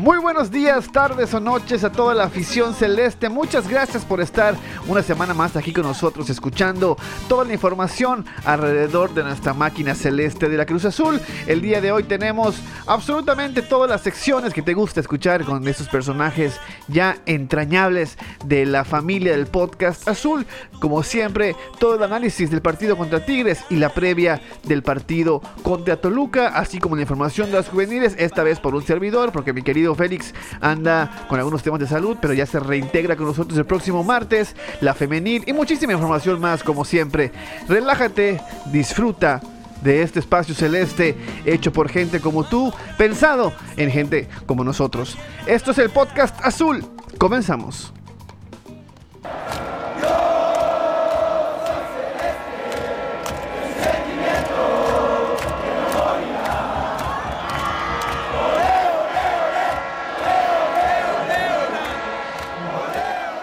Muy buenos días, tardes o noches a toda la afición celeste. Muchas gracias por estar una semana más aquí con nosotros escuchando toda la información alrededor de nuestra máquina celeste de la Cruz Azul. El día de hoy tenemos absolutamente todas las secciones que te gusta escuchar con estos personajes ya entrañables de la familia del podcast azul. Como siempre, todo el análisis del partido contra Tigres y la previa del partido contra Toluca, así como la información de las juveniles, esta vez por un servidor, porque mi querido Félix anda con algunos temas de salud, pero ya se reintegra con nosotros el próximo martes, la femenil y muchísima información más como siempre. Relájate, disfruta de este espacio celeste hecho por gente como tú, pensado en gente como nosotros. Esto es el podcast azul. Comenzamos.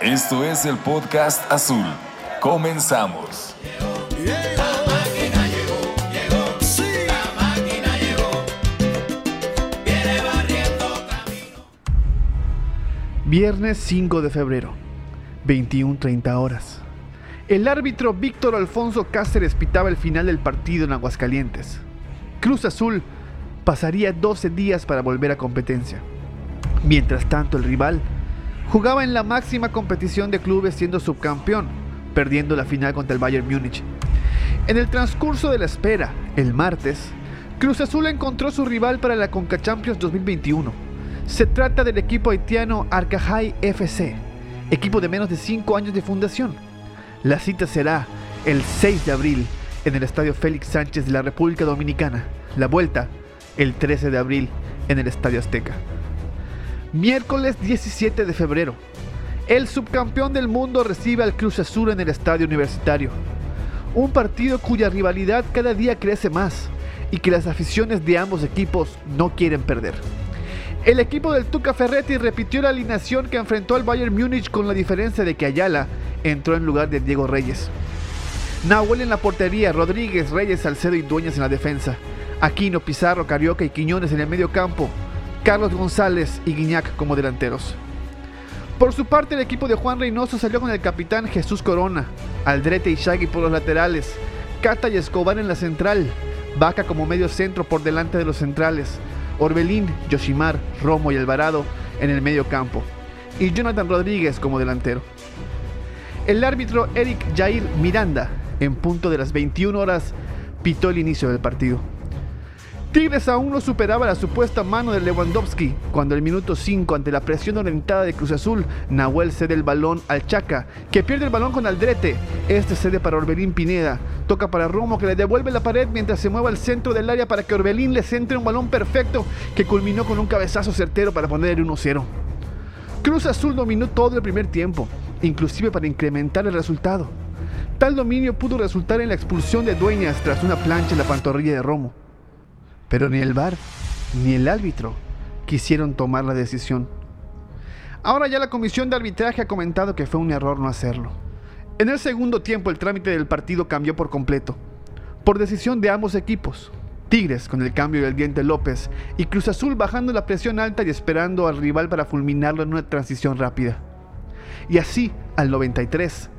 Esto es el podcast azul. Comenzamos. Viernes 5 de febrero, 21.30 horas. El árbitro Víctor Alfonso Cáceres pitaba el final del partido en Aguascalientes. Cruz Azul pasaría 12 días para volver a competencia. Mientras tanto, el rival jugaba en la máxima competición de clubes siendo subcampeón, perdiendo la final contra el Bayern Múnich. En el transcurso de la espera, el martes, Cruz Azul encontró su rival para la Conca Champions 2021. Se trata del equipo haitiano Arcajay FC, equipo de menos de 5 años de fundación. La cita será el 6 de abril en el Estadio Félix Sánchez de la República Dominicana. La vuelta el 13 de abril en el Estadio Azteca. Miércoles 17 de febrero. El subcampeón del mundo recibe al Cruz Azul en el Estadio Universitario. Un partido cuya rivalidad cada día crece más y que las aficiones de ambos equipos no quieren perder. El equipo del Tuca Ferretti repitió la alineación que enfrentó al Bayern Múnich con la diferencia de que Ayala entró en lugar de Diego Reyes. Nahuel en la portería, Rodríguez, Reyes, Salcedo y Dueñas en la defensa. Aquino, Pizarro, Carioca y Quiñones en el medio campo. Carlos González y Guiñac como delanteros. Por su parte, el equipo de Juan Reynoso salió con el capitán Jesús Corona, Aldrete y Shaggy por los laterales, Cata y Escobar en la central, Vaca como medio centro por delante de los centrales, Orbelín, Yoshimar, Romo y Alvarado en el medio campo, y Jonathan Rodríguez como delantero. El árbitro Eric Jair Miranda, en punto de las 21 horas, pitó el inicio del partido. Tigres aún no superaba la supuesta mano de Lewandowski cuando el minuto 5 ante la presión orientada de Cruz Azul, Nahuel cede el balón al Chaca, que pierde el balón con Aldrete. Este cede para Orbelín Pineda, toca para Romo que le devuelve la pared mientras se mueve al centro del área para que Orbelín le centre un balón perfecto que culminó con un cabezazo certero para poner el 1-0. Cruz Azul dominó todo el primer tiempo, inclusive para incrementar el resultado. Tal dominio pudo resultar en la expulsión de Dueñas tras una plancha en la pantorrilla de Romo. Pero ni el VAR ni el árbitro quisieron tomar la decisión. Ahora ya la comisión de arbitraje ha comentado que fue un error no hacerlo. En el segundo tiempo el trámite del partido cambió por completo, por decisión de ambos equipos. Tigres con el cambio del diente López y Cruz Azul bajando la presión alta y esperando al rival para fulminarlo en una transición rápida. Y así, al 93,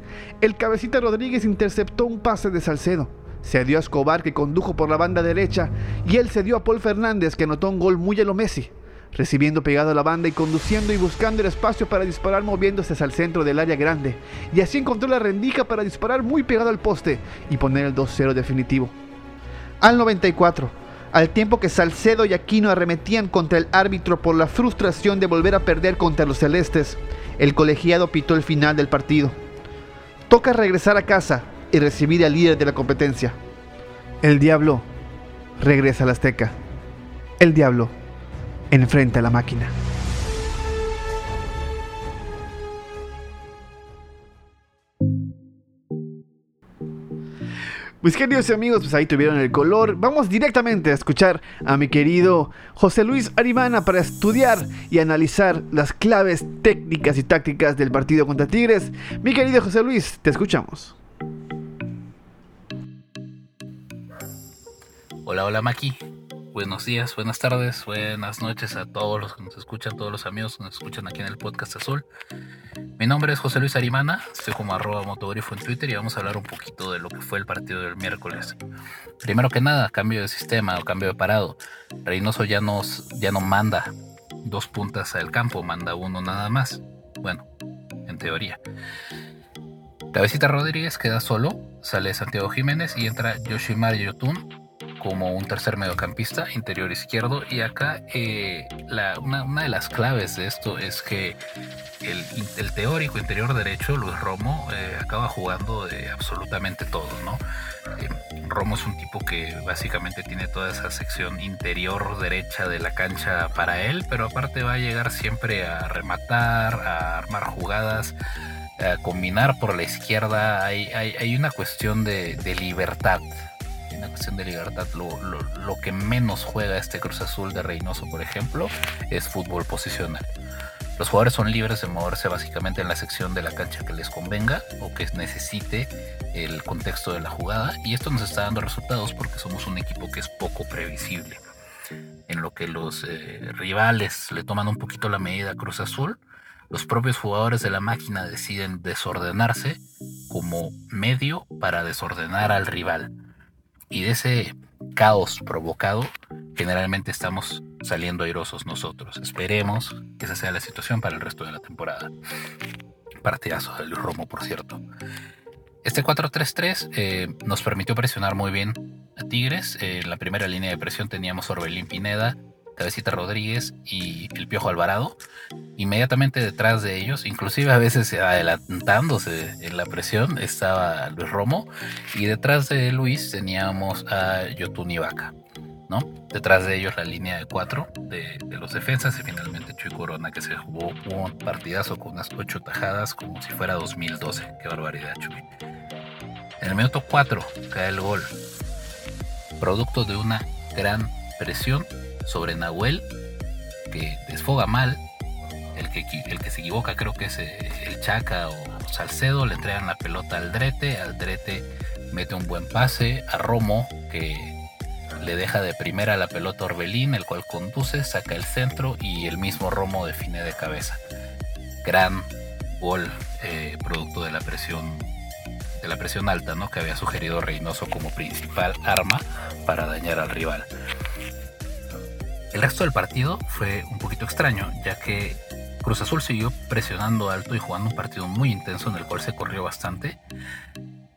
el cabecita Rodríguez interceptó un pase de Salcedo, se dio a Escobar que condujo por la banda derecha y él se dio a Paul Fernández que anotó un gol muy a lo Messi, recibiendo pegado a la banda y conduciendo y buscando el espacio para disparar moviéndose hacia el centro del área grande. Y así encontró la rendija para disparar muy pegado al poste y poner el 2-0 definitivo. Al 94, al tiempo que Salcedo y Aquino arremetían contra el árbitro por la frustración de volver a perder contra los celestes, el colegiado pitó el final del partido. Toca regresar a casa y recibir al líder de la competencia. El diablo regresa a la Azteca. El diablo enfrenta a la máquina. Mis queridos amigos, pues ahí tuvieron el color. Vamos directamente a escuchar a mi querido José Luis Arimana para estudiar y analizar las claves técnicas y tácticas del partido contra Tigres. Mi querido José Luis, te escuchamos. Hola, hola Maki. buenos días, buenas tardes, buenas noches a todos los que nos escuchan, todos los amigos que nos escuchan aquí en el podcast azul. Mi nombre es José Luis Arimana, estoy como arroba motogrifo en Twitter y vamos a hablar un poquito de lo que fue el partido del miércoles. Primero que nada, cambio de sistema o cambio de parado. Reynoso ya, nos, ya no manda dos puntas al campo, manda uno nada más. Bueno, en teoría. Cabecita Rodríguez queda solo, sale Santiago Jiménez y entra Yoshimar Yotun como un tercer mediocampista interior izquierdo y acá eh, una, de las claves de esto es que el, teórico interior derecho Luis Romo eh, acaba jugando absolutamente todo no eh, Romo es un tipo que básicamente tiene toda esa sección interior derecha de la cancha para él pero aparte va a llegar siempre a rematar a armar jugadas a combinar por la izquierda. Hay, hay, una cuestión de libertad una cuestión de libertad. Lo, que menos juega este Cruz Azul de Reynoso, por ejemplo, es fútbol posicional. Los jugadores son libres de moverse básicamente en la sección de la cancha que les convenga o que necesite el contexto de la jugada y esto nos está dando resultados porque somos un equipo que es poco previsible. En lo que los eh, rivales le toman un poquito la medida Cruz Azul, los propios jugadores de la máquina deciden desordenarse como medio para desordenar al rival y de ese caos provocado, generalmente estamos saliendo airosos nosotros. Esperemos que esa sea la situación para el resto de la temporada. Partidazo del Romo, por cierto. Este 4-3-3 eh, nos permitió presionar muy bien a Tigres. en la primera línea de presión teníamos Orbelín Pineda, Cabecita Rodríguez y el Piojo Alvarado. Inmediatamente detrás de ellos, inclusive a veces adelantándose en la presión, estaba Luis Romo y detrás de Luis teníamos a Yotun Vaca. ¿no? Detrás de ellos la línea de cuatro de, los defensas y finalmente Chuy Corona que se jugó un partidazo con unas ocho tajadas como si fuera 2012. Qué barbaridad, Chuy. En el minuto 4 cae el gol, producto de una gran presión sobre Nahuel, que desfoga mal. El que, el que se equivoca creo que es eh, el Chaca o Salcedo, le entregan la pelota al Drete, al mete un buen pase a Romo, que le deja de primera la pelota a Orbelín, el cual conduce, saca el centro y el mismo Romo define de cabeza. Gran gol eh, producto de la presión de la presión alta, ¿no? Que había sugerido Reynoso como principal arma para dañar al rival. El resto del partido fue un poquito extraño, ya que Cruz Azul siguió presionando alto y jugando un partido muy intenso en el cual se corrió bastante.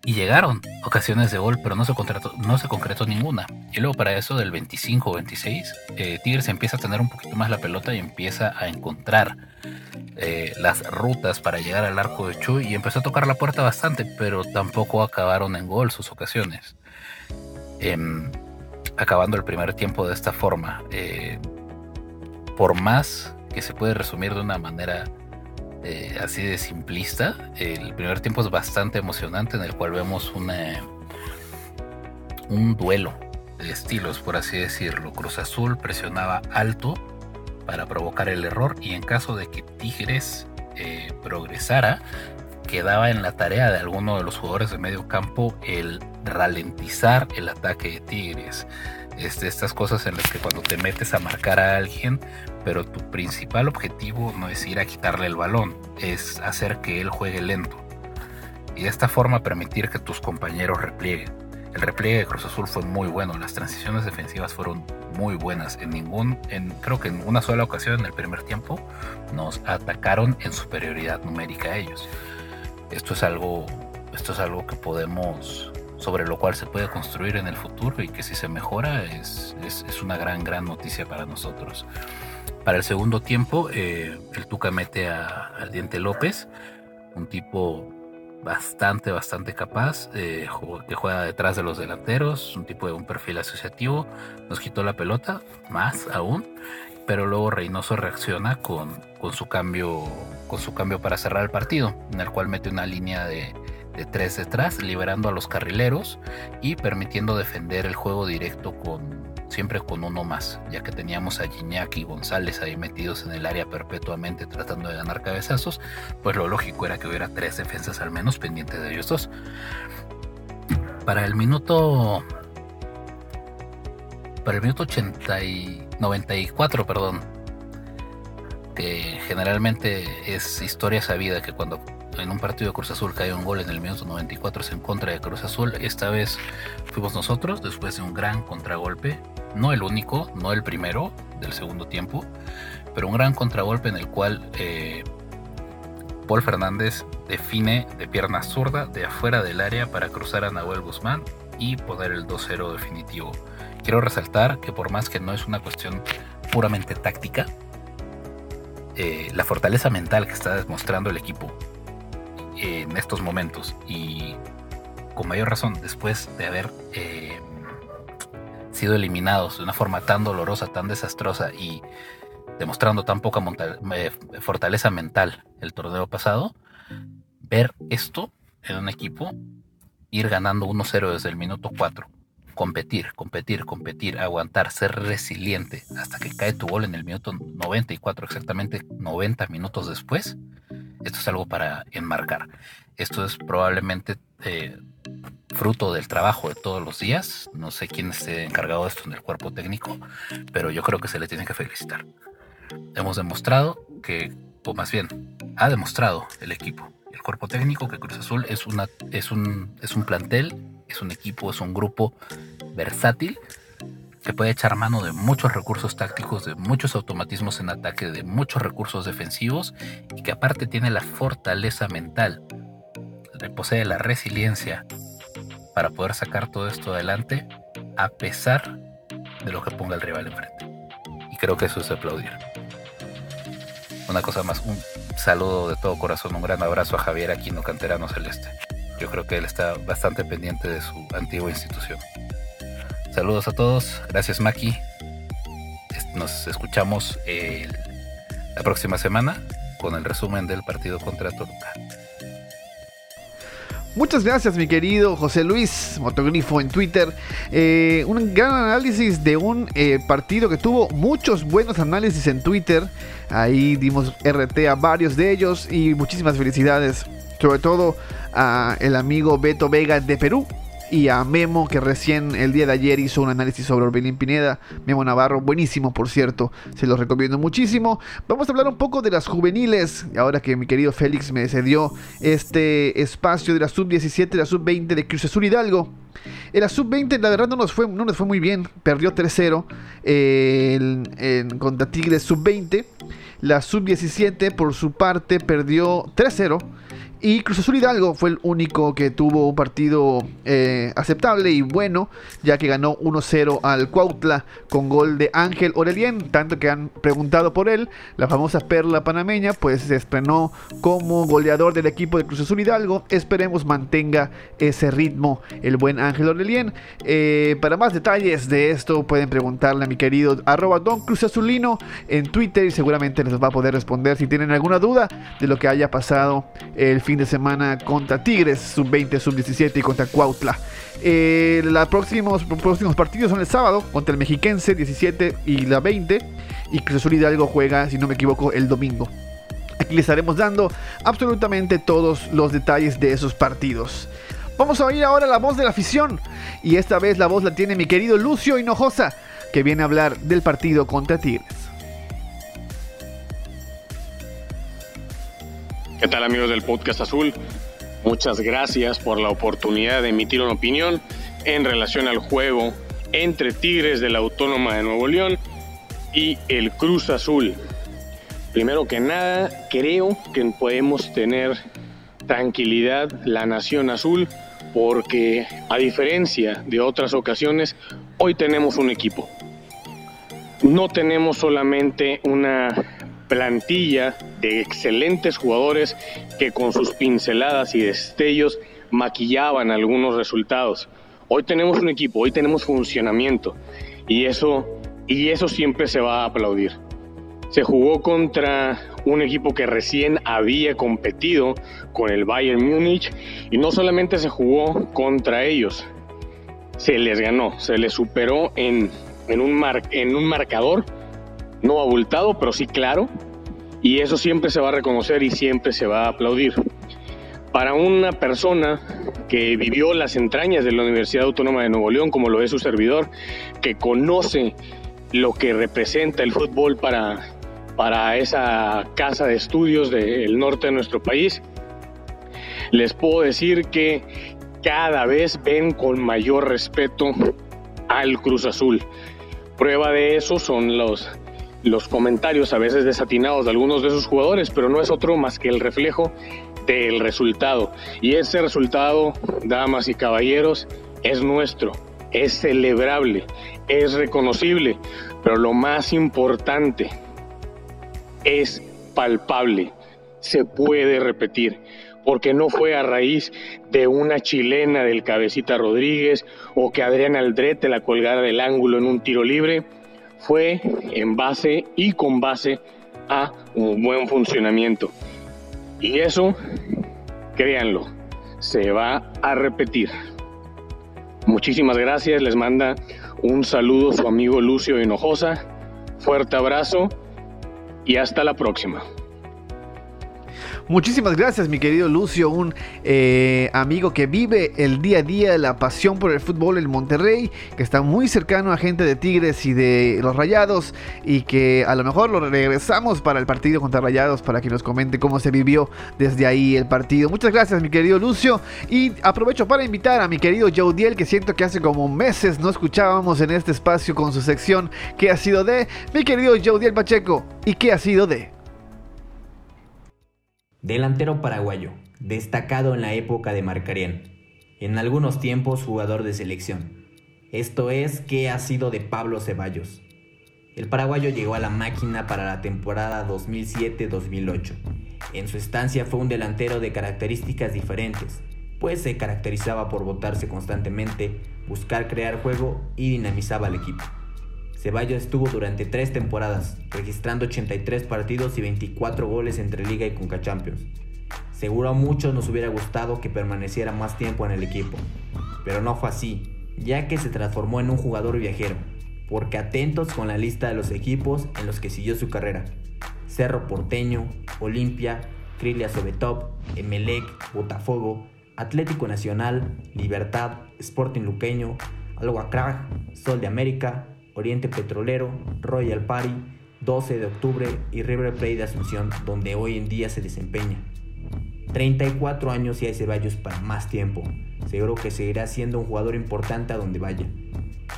Y llegaron ocasiones de gol, pero no se concretó, no se concretó ninguna. Y luego para eso del 25 o 26, eh, Tigres empieza a tener un poquito más la pelota y empieza a encontrar eh, las rutas para llegar al arco de Chuy y empezó a tocar la puerta bastante, pero tampoco acabaron en gol sus ocasiones. Em, acabando el primer tiempo de esta forma. Eh, por más que se puede resumir de una manera eh, así de simplista, el primer tiempo es bastante emocionante en el cual vemos un duelo de estilos, por así decirlo. Cruz Azul presionaba alto para provocar el error y en caso de que Tigres eh, progresara, quedaba en la tarea de alguno de los jugadores de medio campo el ralentizar el ataque de Tigres. Es de estas cosas en las que cuando te metes a marcar a alguien, pero tu principal objetivo no es ir a quitarle el balón, es hacer que él juegue lento. Y de esta forma permitir que tus compañeros replieguen. El repliegue de Cruz Azul fue muy bueno, las transiciones defensivas fueron muy buenas. En ningún, en, creo que en una sola ocasión en el primer tiempo nos atacaron en superioridad numérica a ellos. Esto es algo, esto es algo que podemos sobre lo cual se puede construir en el futuro y que si se mejora es, es, una gran, gran noticia para nosotros. Para el segundo tiempo, eh, el Tuca mete al Diente López, un tipo bastante, bastante capaz, eh, que juega detrás de los delanteros, un tipo de un perfil asociativo, nos quitó la pelota, más aún, pero luego Reynoso reacciona con, con, su cambio, con su cambio para cerrar el partido, en el cual mete una línea de, de tres detrás, liberando a los carrileros y permitiendo defender el juego directo con siempre con uno más, ya que teníamos a Gignac y González ahí metidos en el área perpetuamente tratando de ganar cabezazos, pues lo lógico era que hubiera tres defensas al menos pendientes de ellos dos. Para el minuto para el minuto 80 y 94, perdón, que generalmente es historia sabida que cuando en un partido de Cruz Azul cae un gol en el minuto 94 es en contra de Cruz Azul. Esta vez fuimos nosotros después de un gran contragolpe, no el único, no el primero del segundo tiempo, pero un gran contragolpe en el cual eh, Paul Fernández define de pierna zurda de afuera del área para cruzar a Nahuel Guzmán y poner el 2-0 definitivo. Quiero resaltar que por más que no es una cuestión puramente táctica, eh, la fortaleza mental que está demostrando el equipo en estos momentos y con mayor razón después de haber eh, sido eliminados de una forma tan dolorosa, tan desastrosa y demostrando tan poca eh, fortaleza mental el torneo pasado, ver esto en un equipo, ir ganando 1-0 desde el minuto 4, competir, competir, competir, aguantar, ser resiliente hasta que cae tu gol en el minuto 94, exactamente 90 minutos después, esto es algo para enmarcar. Esto es probablemente eh, fruto del trabajo de todos los días. No sé quién esté encargado de esto en el cuerpo técnico, pero yo creo que se le tiene que felicitar. Hemos demostrado que, o más bien, ha demostrado el equipo, el cuerpo técnico, que Cruz Azul es, una, es, un, es un plantel, es un equipo, es un grupo versátil que puede echar mano de muchos recursos tácticos, de muchos automatismos en ataque, de muchos recursos defensivos y que aparte tiene la fortaleza mental, posee la resiliencia para poder sacar todo esto adelante a pesar de lo que ponga el rival enfrente. Y creo que eso es aplaudir. Una cosa más, un saludo de todo corazón, un gran abrazo a Javier Aquino Canterano Celeste. Yo creo que él está bastante pendiente de su antigua institución. Saludos a todos, gracias Maki. Nos escuchamos la próxima semana con el resumen del partido contra Toluca. Muchas gracias mi querido José Luis Motogrifo en Twitter. Eh, un gran análisis de un eh, partido que tuvo muchos buenos análisis en Twitter. Ahí dimos RT a varios de ellos y muchísimas felicidades. Sobre todo a el amigo Beto Vega de Perú, y a Memo, que recién el día de ayer hizo un análisis sobre Orbelín Pineda. Memo Navarro, buenísimo, por cierto, se los recomiendo muchísimo. Vamos a hablar un poco de las juveniles, ahora que mi querido Félix me cedió este espacio de la sub-17, la sub-20 de Cruz Azul Hidalgo. En la sub-20, la verdad, no nos fue, no nos fue muy bien. Perdió 3-0 eh, contra Tigres sub-20. La sub-17, por su parte, perdió 3-0 y Cruz Azul Hidalgo fue el único que tuvo un partido eh, aceptable y bueno, ya que ganó 1-0 al Cuautla con gol de Ángel Orelien, tanto que han preguntado por él. La famosa perla panameña, pues se estrenó como goleador del equipo de Cruz Azul Hidalgo. Esperemos mantenga ese ritmo el buen Ángel Orelien. Eh, para más detalles de esto, pueden preguntarle a mi querido arroba Don Cruz Azulino en Twitter y seguramente les va a poder responder si tienen alguna duda de lo que haya pasado el fin de semana contra Tigres, sub-20, sub-17 y contra Cuautla. Eh, los próximos, próximos partidos son el sábado contra el Mexiquense 17 y la 20 y Cruz Azul Hidalgo juega, si no me equivoco, el domingo. Aquí les estaremos dando absolutamente todos los detalles de esos partidos. Vamos a oír ahora la voz de la afición y esta vez la voz la tiene mi querido Lucio Hinojosa que viene a hablar del partido contra Tigres. ¿Qué tal amigos del Podcast Azul? Muchas gracias por la oportunidad de emitir una opinión en relación al juego entre Tigres de la Autónoma de Nuevo León y el Cruz Azul. Primero que nada, creo que podemos tener tranquilidad la Nación Azul porque a diferencia de otras ocasiones, hoy tenemos un equipo. No tenemos solamente una plantilla de excelentes jugadores que con sus pinceladas y destellos maquillaban algunos resultados. Hoy tenemos un equipo, hoy tenemos funcionamiento y eso, y eso siempre se va a aplaudir. Se jugó contra un equipo que recién había competido con el Bayern Múnich y no solamente se jugó contra ellos, se les ganó, se les superó en, en, un, en un marcador no abultado, pero sí claro, y eso siempre se va a reconocer y siempre se va a aplaudir. Para una persona que vivió las entrañas de la Universidad Autónoma de Nuevo León, como lo es su servidor, que conoce lo que representa el fútbol para, para esa casa de estudios del norte de nuestro país, les puedo decir que cada vez ven con mayor respeto al Cruz Azul. Prueba de eso son los, los comentarios a veces desatinados de algunos de sus jugadores, pero no es otro más que el reflejo del resultado. Y ese resultado, damas y caballeros, es nuestro, es celebrable, es reconocible, pero lo más importante es palpable, se puede repetir porque no fue a raíz de una chilena del cabecita Rodríguez o que Adrián Aldrete la colgara del ángulo en un tiro libre, fue en base y con base a un buen funcionamiento. Y eso, créanlo, se va a repetir. Muchísimas gracias, les manda un saludo su amigo Lucio Hinojosa, fuerte abrazo y hasta la próxima. Muchísimas gracias, mi querido Lucio, un eh, amigo que vive el día a día la pasión por el fútbol en Monterrey, que está muy cercano a gente de Tigres y de los Rayados, y que a lo mejor lo regresamos para el partido contra Rayados para que nos comente cómo se vivió desde ahí el partido. Muchas gracias, mi querido Lucio, y aprovecho para invitar a mi querido Jaudiel, que siento que hace como meses no escuchábamos en este espacio con su sección ¿Qué ha sido de? Mi querido Jaudiel Pacheco, ¿y qué ha sido de? Delantero paraguayo, destacado en la época de Marcarián. En algunos tiempos jugador de selección. Esto es, ¿qué ha sido de Pablo Ceballos? El paraguayo llegó a la máquina para la temporada 2007-2008. En su estancia fue un delantero de características diferentes, pues se caracterizaba por botarse constantemente, buscar crear juego y dinamizaba al equipo. Ceballos estuvo durante tres temporadas, registrando 83 partidos y 24 goles entre Liga y Conca Champions. Seguro a muchos nos hubiera gustado que permaneciera más tiempo en el equipo, pero no fue así, ya que se transformó en un jugador viajero, porque atentos con la lista de los equipos en los que siguió su carrera. Cerro Porteño, Olimpia, Krilia Sobetop, Emelec, Botafogo, Atlético Nacional, Libertad, Sporting Luqueño, Algo Sol de América, Oriente Petrolero, Royal Party, 12 de octubre y River Plate de Asunción, donde hoy en día se desempeña. 34 años y hay Ceballos para más tiempo. Seguro que seguirá siendo un jugador importante a donde vaya.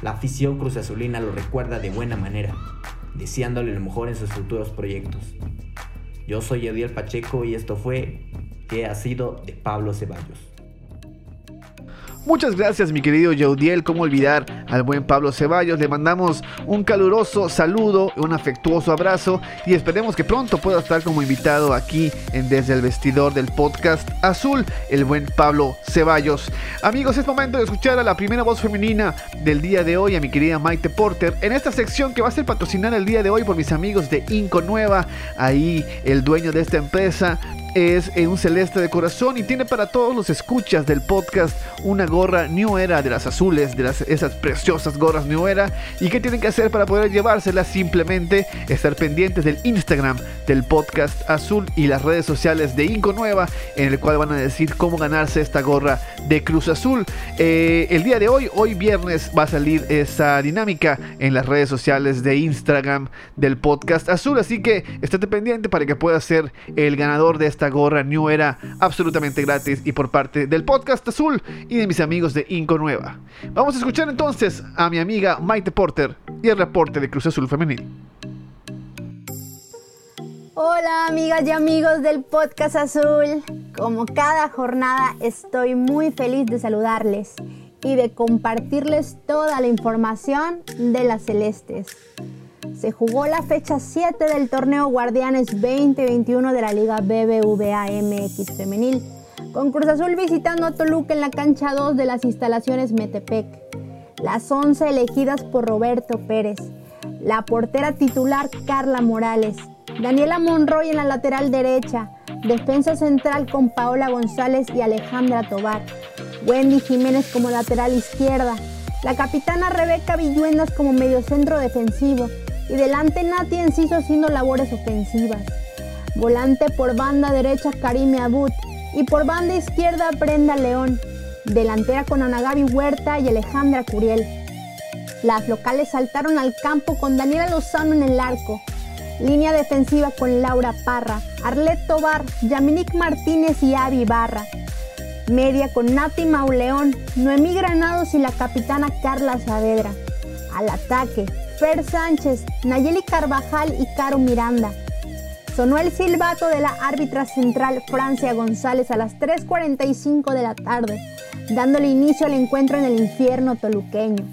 La afición Cruz Azulina lo recuerda de buena manera, deseándole lo mejor en sus futuros proyectos. Yo soy Ediel Pacheco y esto fue ¿Qué ha sido de Pablo Ceballos? Muchas gracias mi querido Yaudiel, cómo olvidar al buen Pablo Ceballos. Le mandamos un caluroso saludo, un afectuoso abrazo y esperemos que pronto pueda estar como invitado aquí en Desde el Vestidor del podcast Azul, el buen Pablo Ceballos. Amigos, es momento de escuchar a la primera voz femenina del día de hoy, a mi querida Maite Porter, en esta sección que va a ser patrocinada el día de hoy por mis amigos de Inco Nueva, ahí el dueño de esta empresa es en un celeste de corazón y tiene para todos los escuchas del podcast una gorra New Era de las azules, de las, esas preciosas gorras New Era. ¿Y qué tienen que hacer para poder llevárselas? Simplemente estar pendientes del Instagram del podcast azul y las redes sociales de Inco Nueva, en el cual van a decir cómo ganarse esta gorra de Cruz Azul. Eh, el día de hoy, hoy viernes, va a salir esa dinámica en las redes sociales de Instagram del podcast azul. Así que estate pendiente para que puedas ser el ganador de esta gorra New Era absolutamente gratis y por parte del podcast azul y de mis amigos de Inco Nueva. Vamos a escuchar entonces a mi amiga Maite Porter y el reporte de Cruz Azul Femenil. Hola amigas y amigos del podcast azul. Como cada jornada estoy muy feliz de saludarles y de compartirles toda la información de las celestes se jugó la fecha 7 del torneo Guardianes 2021 de la Liga BBVA MX Femenil, con Cruz Azul visitando a Toluca en la cancha 2 de las instalaciones Metepec. Las 11 elegidas por Roberto Pérez, la portera titular Carla Morales, Daniela Monroy en la lateral derecha, defensa central con Paola González y Alejandra Tobar, Wendy Jiménez como lateral izquierda, la capitana Rebeca Villuendas como mediocentro defensivo, y delante Nati Enciso haciendo labores ofensivas. Volante por banda derecha Karime Abud y por banda izquierda Brenda León, delantera con Anagabi Huerta y Alejandra Curiel. Las locales saltaron al campo con Daniela Lozano en el arco, línea defensiva con Laura Parra, Arlet Tobar, Yaminic Martínez y Avi Barra, media con Nati Mauleón, Noemí Granados y la capitana Carla Saavedra. Al ataque, Fer Sánchez, Nayeli Carvajal y Caro Miranda. Sonó el silbato de la árbitra central Francia González a las 3.45 de la tarde, dándole inicio al encuentro en el infierno toluqueño.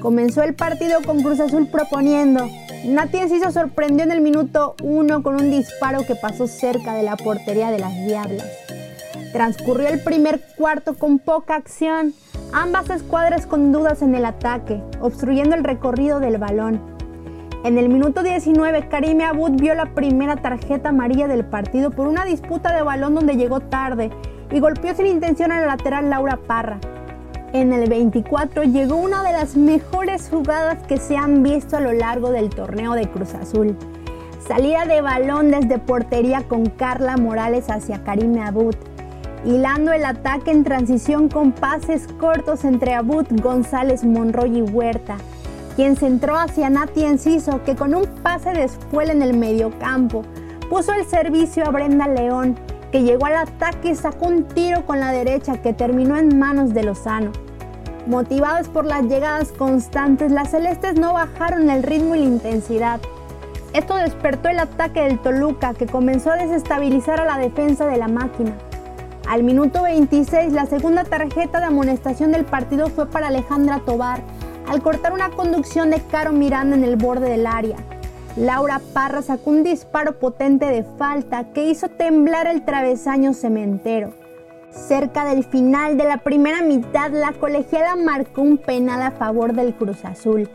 Comenzó el partido con Cruz Azul proponiendo. Nati Enciso sorprendió en el minuto 1 con un disparo que pasó cerca de la portería de las Diablas. Transcurrió el primer cuarto con poca acción, ambas escuadras con dudas en el ataque, obstruyendo el recorrido del balón. En el minuto 19, Karime Abud vio la primera tarjeta amarilla del partido por una disputa de balón donde llegó tarde y golpeó sin intención a la lateral Laura Parra. En el 24 llegó una de las mejores jugadas que se han visto a lo largo del torneo de Cruz Azul. Salida de balón desde portería con Carla Morales hacia Karime Abud, hilando el ataque en transición con pases cortos entre Abud, González, Monroy y Huerta quien centró hacia Nati Enciso, que con un pase de espuela en el mediocampo puso el servicio a Brenda León, que llegó al ataque y sacó un tiro con la derecha que terminó en manos de Lozano. Motivados por las llegadas constantes, las celestes no bajaron el ritmo y la intensidad. Esto despertó el ataque del Toluca, que comenzó a desestabilizar a la defensa de la máquina. Al minuto 26, la segunda tarjeta de amonestación del partido fue para Alejandra Tobar, al cortar una conducción de Caro Miranda en el borde del área. Laura Parra sacó un disparo potente de falta que hizo temblar el travesaño cementero. Cerca del final de la primera mitad, la colegiala marcó un penal a favor del Cruz Azul,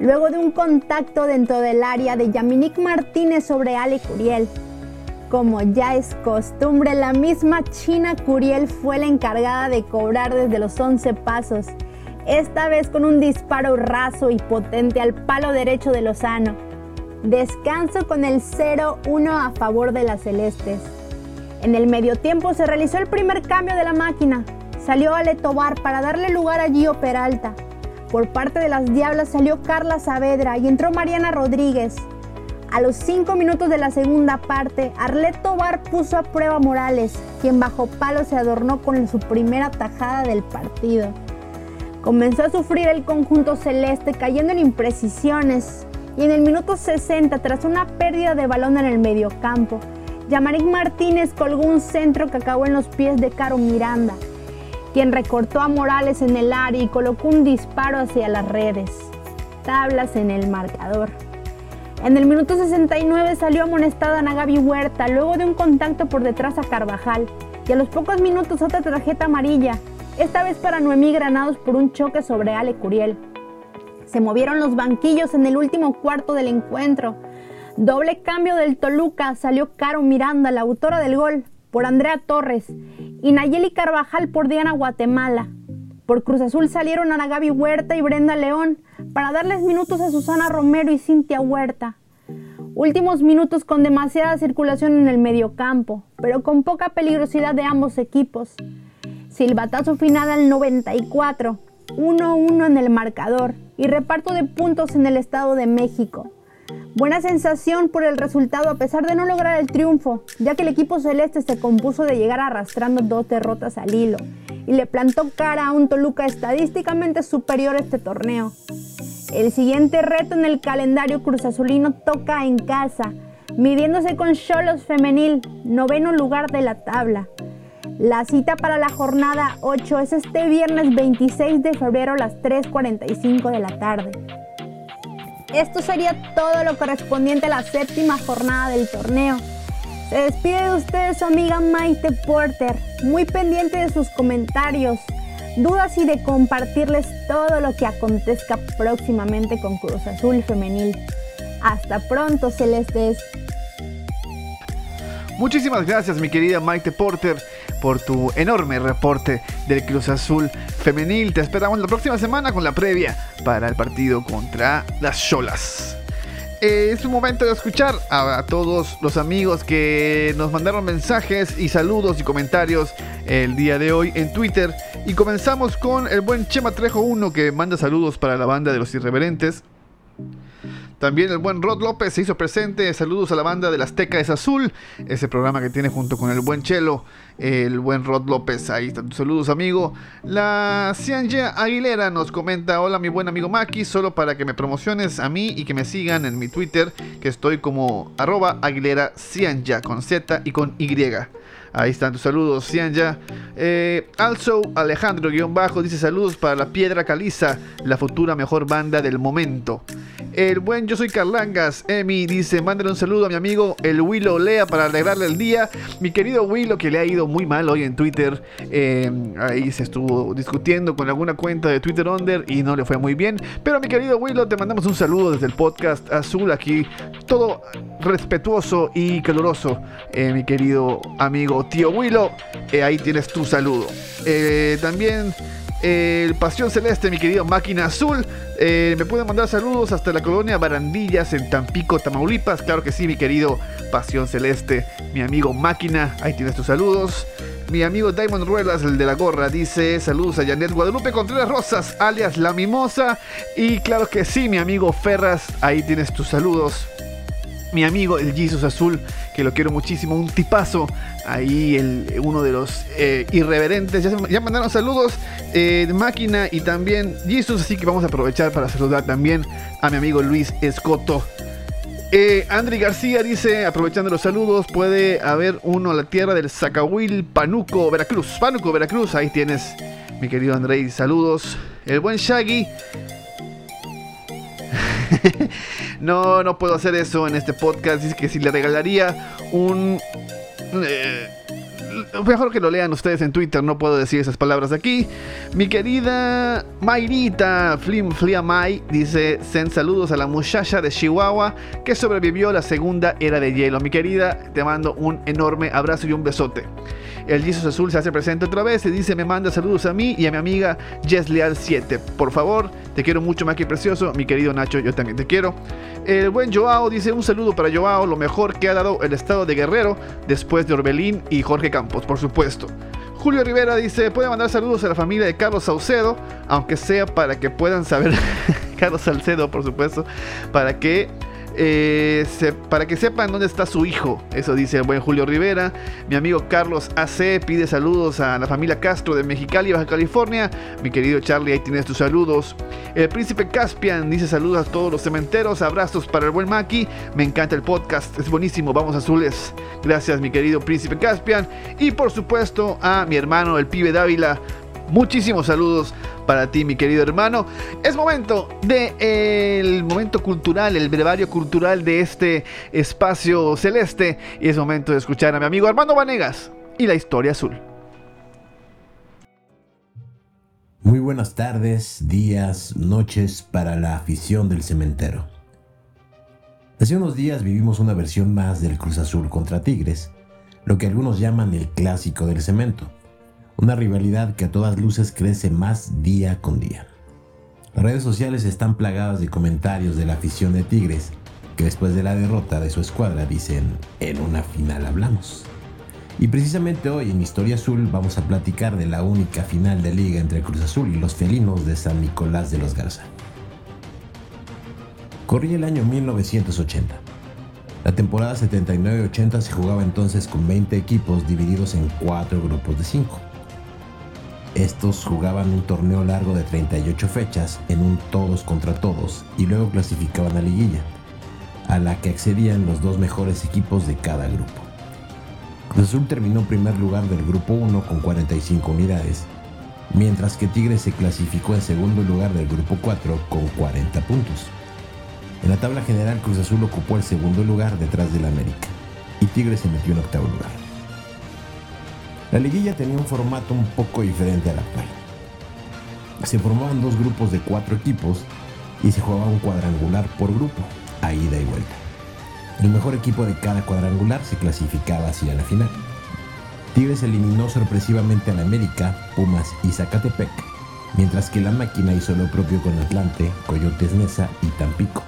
luego de un contacto dentro del área de Yaminic Martínez sobre Ale Curiel. Como ya es costumbre, la misma China Curiel fue la encargada de cobrar desde los 11 pasos esta vez con un disparo raso y potente al palo derecho de Lozano. Descanso con el 0-1 a favor de las celestes. En el medio tiempo se realizó el primer cambio de la máquina. Salió Ale Tobar para darle lugar a Gio Peralta. Por parte de las Diablas salió Carla Saavedra y entró Mariana Rodríguez. A los 5 minutos de la segunda parte, Arlet Tobar puso a prueba Morales, quien bajo palo se adornó con su primera tajada del partido. Comenzó a sufrir el conjunto celeste cayendo en imprecisiones y en el minuto 60, tras una pérdida de balón en el mediocampo, Yamaric Martínez colgó un centro que acabó en los pies de Caro Miranda, quien recortó a Morales en el área y colocó un disparo hacia las redes. Tablas en el marcador. En el minuto 69 salió amonestada Nagabi Huerta luego de un contacto por detrás a Carvajal y a los pocos minutos otra tarjeta amarilla esta vez para Noemí Granados por un choque sobre Ale Curiel. Se movieron los banquillos en el último cuarto del encuentro. Doble cambio del Toluca, salió Caro Miranda, la autora del gol, por Andrea Torres y Nayeli Carvajal por Diana Guatemala. Por Cruz Azul salieron Ana Gaby Huerta y Brenda León para darles minutos a Susana Romero y Cintia Huerta. Últimos minutos con demasiada circulación en el mediocampo, pero con poca peligrosidad de ambos equipos. Silbatazo final al 94, 1-1 en el marcador y reparto de puntos en el Estado de México. Buena sensación por el resultado a pesar de no lograr el triunfo, ya que el equipo celeste se compuso de llegar arrastrando dos derrotas al hilo y le plantó cara a un Toluca estadísticamente superior a este torneo. El siguiente reto en el calendario cruzazulino toca en casa, midiéndose con Cholos Femenil, noveno lugar de la tabla. La cita para la jornada 8 es este viernes 26 de febrero a las 3.45 de la tarde. Esto sería todo lo correspondiente a la séptima jornada del torneo. Se despide de ustedes su amiga Maite Porter, muy pendiente de sus comentarios, dudas y de compartirles todo lo que acontezca próximamente con Cruz Azul Femenil. Hasta pronto, Celestes. Muchísimas gracias, mi querida Maite Porter por tu enorme reporte del Cruz Azul femenil. Te esperamos la próxima semana con la previa para el partido contra las Cholas. Eh, es un momento de escuchar a, a, todos los amigos que nos mandaron mensajes y saludos y comentarios el día de hoy en Twitter. Y comenzamos con el buen Chema Trejo 1 que manda saludos para la banda de los irreverentes. También el buen Rod López se hizo presente. Saludos a la banda de la Azteca es Azul, ese programa que tiene junto con el buen Chelo, el buen Rod López. Ahí están saludos, amigo. La Cianja Aguilera nos comenta: Hola, mi buen amigo Maki, solo para que me promociones a mí y que me sigan en mi Twitter, que estoy como arroba Aguilera Cianja con Z y con Y. Ahí están tus saludos, Cianja. Eh, also, Alejandro-Bajo dice saludos para la Piedra Caliza, la futura mejor banda del momento. El buen Yo Soy Carlangas, Emi, dice, mándale un saludo a mi amigo el Willow Lea para alegrarle el día. Mi querido Willow, que le ha ido muy mal hoy en Twitter. Eh, ahí se estuvo discutiendo con alguna cuenta de Twitter Under y no le fue muy bien. Pero mi querido Willow, te mandamos un saludo desde el podcast Azul aquí. Todo respetuoso y caluroso, eh, mi querido amigo tío Willow. Eh, ahí tienes tu saludo. también el Pasión Celeste, mi querido Máquina Azul. Eh, me pueden mandar saludos hasta la colonia Barandillas en Tampico, Tamaulipas. Claro que sí, mi querido Pasión Celeste, mi amigo Máquina. Ahí tienes tus saludos. Mi amigo Diamond Ruelas, el de la gorra, dice saludos a Janet Guadalupe Contreras Rosas, alias La Mimosa. Y claro que sí, mi amigo Ferras, ahí tienes tus saludos mi amigo el Jesus Azul, que lo quiero muchísimo, un tipazo, ahí el, uno de los eh, irreverentes, ya, mandaron saludos eh, de máquina y también Jesus, así que vamos a aprovechar para saludar también a mi amigo Luis Escoto. Eh, Andri García dice, aprovechando los saludos, puede haber uno a la tierra del Zacahuil, Panuco, Veracruz. Panuco, Veracruz, ahí tienes, mi querido Andrei, saludos. El buen Shaggy no, no puedo hacer eso en este podcast. Dice que si le regalaría un... Eh, mejor que lo lean ustedes en Twitter, no puedo decir esas palabras aquí. Mi querida Mayrita Flim Mai dice: Send saludos a la muchacha de Chihuahua que sobrevivió a la segunda era de hielo. Mi querida, te mando un enorme abrazo y un besote. El Jesus Azul se hace presente otra vez y dice: Me manda saludos a mí y a mi amiga Jess Leal 7. Por favor, te quiero mucho, más que Precioso. Mi querido Nacho, yo también te quiero. El buen Joao dice: Un saludo para Joao, lo mejor que ha dado el estado de Guerrero después de Orbelín y Jorge Campos, por supuesto. Julio Rivera dice: Puede mandar saludos a la familia de Carlos Saucedo, aunque sea para que puedan saber. Carlos Salcedo, por supuesto, para que eh, para que sepan dónde está su hijo. Eso dice el buen Julio Rivera. Mi amigo Carlos AC pide saludos a la familia Castro de Mexicali, Baja California. Mi querido Charlie, ahí tienes tus saludos. El príncipe Caspian dice saludos a todos los cementeros. Abrazos para el buen Maki. Me encanta el podcast, es buenísimo. Vamos azules. Gracias, mi querido príncipe Caspian. Y por supuesto a mi hermano, el pibe Dávila. Muchísimos saludos para ti, mi querido hermano. Es momento de el momento cultural, el brevario cultural de este espacio celeste. Y es momento de escuchar a mi amigo Armando Vanegas y la historia azul. Muy buenas tardes, días, noches para la afición del cementero. Hace unos días vivimos una versión más del Cruz Azul contra Tigres, lo que algunos llaman el clásico del cemento una rivalidad que a todas luces crece más día con día. Las redes sociales están plagadas de comentarios de la afición de Tigres, que después de la derrota de su escuadra dicen, en una final hablamos. Y precisamente hoy en Historia Azul vamos a platicar de la única final de liga entre Cruz Azul y los felinos de San Nicolás de los Garza. Corría el año 1980. La temporada 79-80 se jugaba entonces con 20 equipos divididos en 4 grupos de 5. Estos jugaban un torneo largo de 38 fechas en un todos contra todos y luego clasificaban a liguilla, a la que accedían los dos mejores equipos de cada grupo. Cruz Azul terminó primer lugar del grupo 1 con 45 unidades, mientras que Tigres se clasificó en segundo lugar del grupo 4 con 40 puntos. En la tabla general Cruz Azul ocupó el segundo lugar detrás del América y Tigres se metió en octavo lugar. La liguilla tenía un formato un poco diferente al actual. Se formaban dos grupos de cuatro equipos y se jugaba un cuadrangular por grupo, a ida y vuelta. El mejor equipo de cada cuadrangular se clasificaba hacia la final. Tigres eliminó sorpresivamente al América, Pumas y Zacatepec, mientras que la máquina hizo lo propio con Atlante, Coyotes Mesa y Tampico.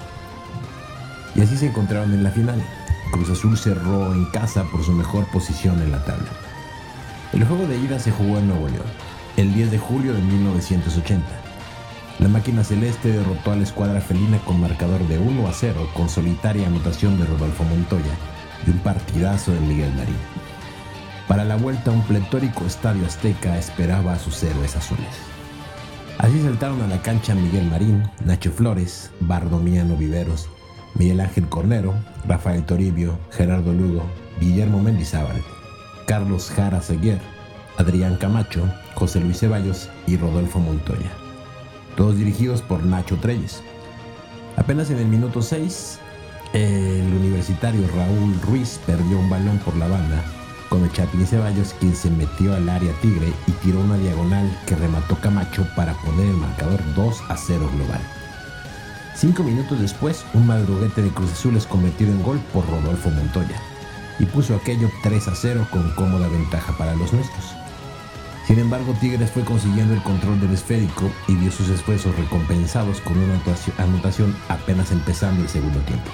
Y así se encontraron en la final. Cruz Azul cerró en casa por su mejor posición en la tabla. El juego de ida se jugó en Nuevo León, el 10 de julio de 1980. La máquina celeste derrotó a la escuadra felina con marcador de 1 a 0 con solitaria anotación de Rodolfo Montoya y un partidazo de Miguel Marín. Para la vuelta, un pletórico estadio azteca esperaba a sus héroes azules. Así saltaron a la cancha Miguel Marín, Nacho Flores, Bardomiano Viveros, Miguel Ángel Cornero, Rafael Toribio, Gerardo Lugo, Guillermo Mendizábal, Carlos Jara Seguer, Adrián Camacho, José Luis Ceballos y Rodolfo Montoya. Todos dirigidos por Nacho Treyes. Apenas en el minuto 6, el universitario Raúl Ruiz perdió un balón por la banda con el Chapín Ceballos quien se metió al área tigre y tiró una diagonal que remató Camacho para poner el marcador 2 a 0 global. Cinco minutos después, un madruguete de Cruz Azul es convertido en gol por Rodolfo Montoya y puso aquello 3 a 0 con cómoda ventaja para los nuestros. Sin embargo, Tigres fue consiguiendo el control del esférico y vio sus esfuerzos recompensados con una anotación apenas empezando el segundo tiempo.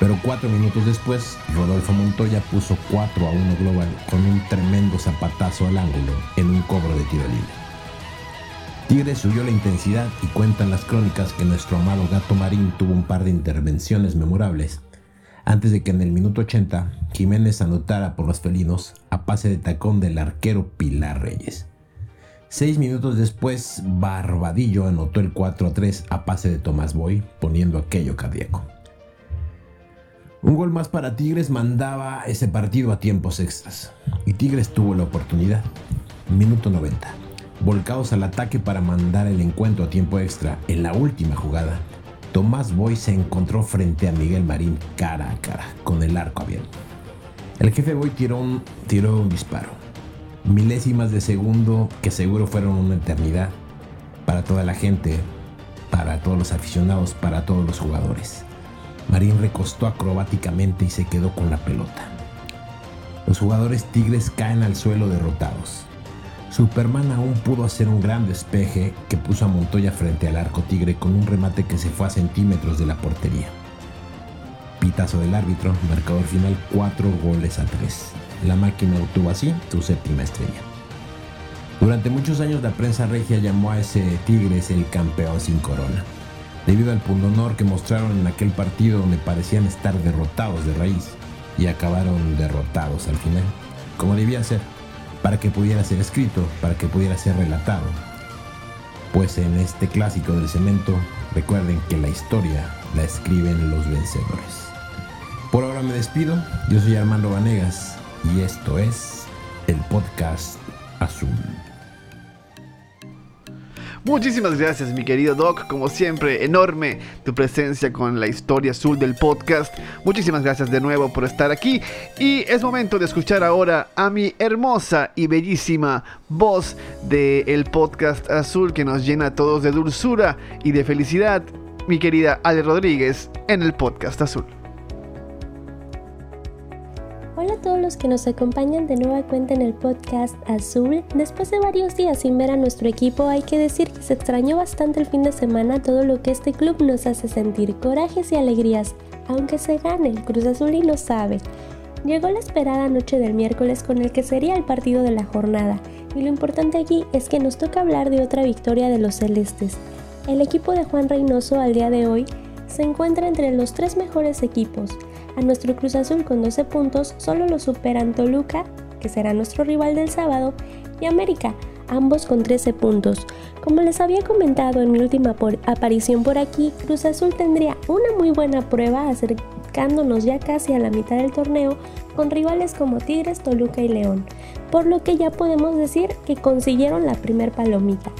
Pero cuatro minutos después, Rodolfo Montoya puso 4 a 1 global con un tremendo zapatazo al ángulo en un cobro de tiro libre. Tigres subió la intensidad y cuentan las crónicas que nuestro amado Gato Marín tuvo un par de intervenciones memorables antes de que en el minuto 80 Jiménez anotara por los felinos a pase de tacón del arquero Pilar Reyes. Seis minutos después, Barbadillo anotó el 4 a 3 a pase de Tomás Boy, poniendo aquello cardíaco. Un gol más para Tigres mandaba ese partido a tiempos extras. Y Tigres tuvo la oportunidad. Minuto 90. Volcados al ataque para mandar el encuentro a tiempo extra en la última jugada. Tomás Boy se encontró frente a Miguel Marín cara a cara, con el arco abierto. El jefe Boy tiró un, tiró un disparo. Milésimas de segundo que seguro fueron una eternidad para toda la gente, para todos los aficionados, para todos los jugadores. Marín recostó acrobáticamente y se quedó con la pelota. Los jugadores tigres caen al suelo derrotados. Superman aún pudo hacer un gran despeje que puso a Montoya frente al arco tigre con un remate que se fue a centímetros de la portería. Pitazo del árbitro, marcador final 4 goles a 3. La máquina obtuvo así su séptima estrella. Durante muchos años la prensa regia llamó a ese Tigres el campeón sin corona debido al pundonor que mostraron en aquel partido donde parecían estar derrotados de raíz y acabaron derrotados al final, como debía ser, para que pudiera ser escrito, para que pudiera ser relatado. Pues en este clásico del cemento, recuerden que la historia la escriben los vencedores. Por ahora me despido, yo soy Armando Vanegas y esto es el podcast azul. Muchísimas gracias, mi querido Doc. Como siempre, enorme tu presencia con la historia azul del podcast. Muchísimas gracias de nuevo por estar aquí. Y es momento de escuchar ahora a mi hermosa y bellísima voz del podcast azul que nos llena a todos de dulzura y de felicidad. Mi querida Ale Rodríguez en el podcast azul. Todos los que nos acompañan de nueva cuenta en el podcast Azul. Después de varios días sin ver a nuestro equipo, hay que decir que se extrañó bastante el fin de semana todo lo que este club nos hace sentir, corajes y alegrías, aunque se gane, el Cruz Azul y lo sabe. Llegó la esperada noche del miércoles con el que sería el partido de la jornada, y lo importante aquí es que nos toca hablar de otra victoria de los celestes. El equipo de Juan Reynoso al día de hoy se encuentra entre los tres mejores equipos, a nuestro Cruz Azul con 12 puntos solo lo superan Toluca, que será nuestro rival del sábado, y América, ambos con 13 puntos. Como les había comentado en mi última aparición por aquí, Cruz Azul tendría una muy buena prueba acercándonos ya casi a la mitad del torneo con rivales como Tigres, Toluca y León, por lo que ya podemos decir que consiguieron la primer palomita.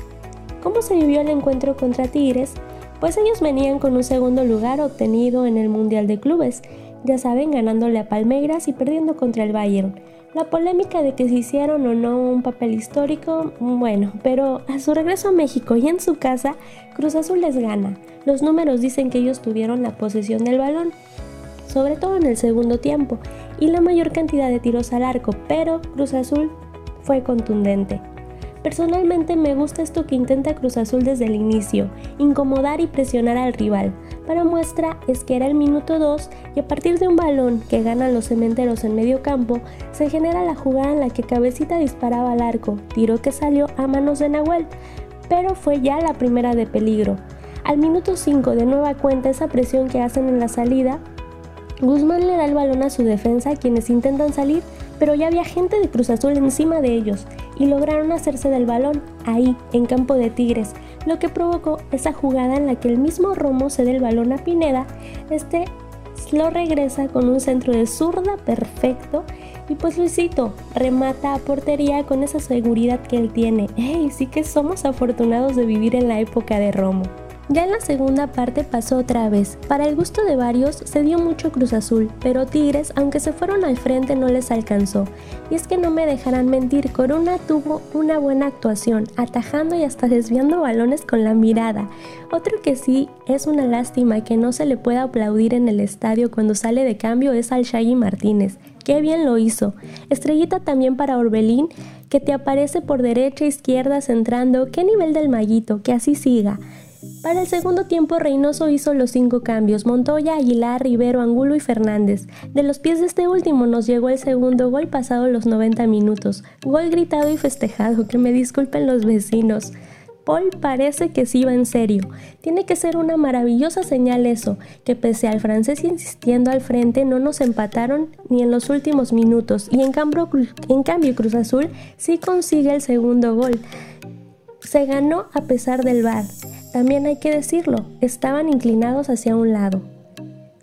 ¿Cómo se vivió el encuentro contra Tigres? Pues ellos venían con un segundo lugar obtenido en el Mundial de Clubes ya saben, ganándole a Palmeiras y perdiendo contra el Bayern. La polémica de que se hicieron o no un papel histórico, bueno, pero a su regreso a México y en su casa, Cruz Azul les gana. Los números dicen que ellos tuvieron la posesión del balón, sobre todo en el segundo tiempo, y la mayor cantidad de tiros al arco, pero Cruz Azul fue contundente. Personalmente me gusta esto que intenta Cruz Azul desde el inicio, incomodar y presionar al rival. Para muestra es que era el minuto 2 y a partir de un balón que ganan los cementeros en medio campo, se genera la jugada en la que Cabecita disparaba al arco, tiro que salió a manos de Nahuel, pero fue ya la primera de peligro. Al minuto 5 de nueva cuenta esa presión que hacen en la salida, Guzmán le da el balón a su defensa quienes intentan salir, pero ya había gente de Cruz Azul encima de ellos y lograron hacerse del balón ahí, en campo de Tigres, lo que provocó esa jugada en la que el mismo Romo cede el balón a Pineda, este lo regresa con un centro de zurda perfecto y pues Luisito remata a portería con esa seguridad que él tiene. ¡Ey! Sí que somos afortunados de vivir en la época de Romo. Ya en la segunda parte pasó otra vez. Para el gusto de varios se dio mucho Cruz Azul, pero Tigres, aunque se fueron al frente, no les alcanzó. Y es que no me dejarán mentir, Corona tuvo una buena actuación, atajando y hasta desviando balones con la mirada. Otro que sí es una lástima que no se le pueda aplaudir en el estadio cuando sale de cambio es al Shaggy Martínez. Qué bien lo hizo. Estrellita también para Orbelín, que te aparece por derecha, izquierda, centrando. Qué nivel del maguito, que así siga. Para el segundo tiempo, Reynoso hizo los cinco cambios: Montoya, Aguilar, Rivero, Angulo y Fernández. De los pies de este último nos llegó el segundo gol pasado los 90 minutos. Gol gritado y festejado, que me disculpen los vecinos. Paul parece que sí va en serio. Tiene que ser una maravillosa señal eso, que pese al francés insistiendo al frente no nos empataron ni en los últimos minutos y en cambio, en cambio Cruz Azul sí consigue el segundo gol. Se ganó a pesar del VAR. También hay que decirlo, estaban inclinados hacia un lado.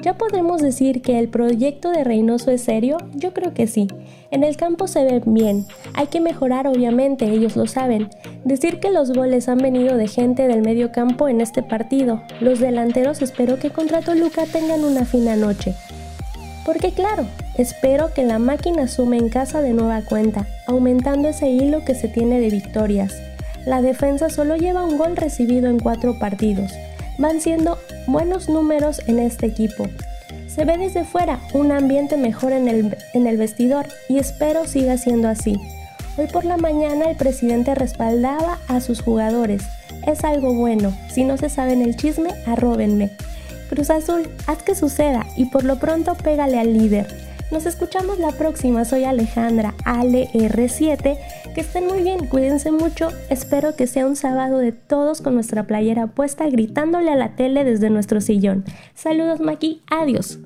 ¿Ya podemos decir que el proyecto de Reynoso es serio? Yo creo que sí. En el campo se ve bien. Hay que mejorar, obviamente, ellos lo saben. Decir que los goles han venido de gente del medio campo en este partido. Los delanteros espero que contra Toluca tengan una fina noche. Porque claro, espero que la máquina sume en casa de nueva cuenta, aumentando ese hilo que se tiene de victorias la defensa solo lleva un gol recibido en cuatro partidos. Van siendo buenos números en este equipo. Se ve desde fuera un ambiente mejor en el, en el vestidor y espero siga siendo así. Hoy por la mañana el presidente respaldaba a sus jugadores. Es algo bueno. Si no se saben el chisme, arróbenme. Cruz Azul, haz que suceda y por lo pronto pégale al líder. Nos escuchamos la próxima. Soy Alejandra ALR7 que estén muy bien, cuídense mucho. Espero que sea un sábado de todos con nuestra playera puesta gritándole a la tele desde nuestro sillón. Saludos Maki, adiós.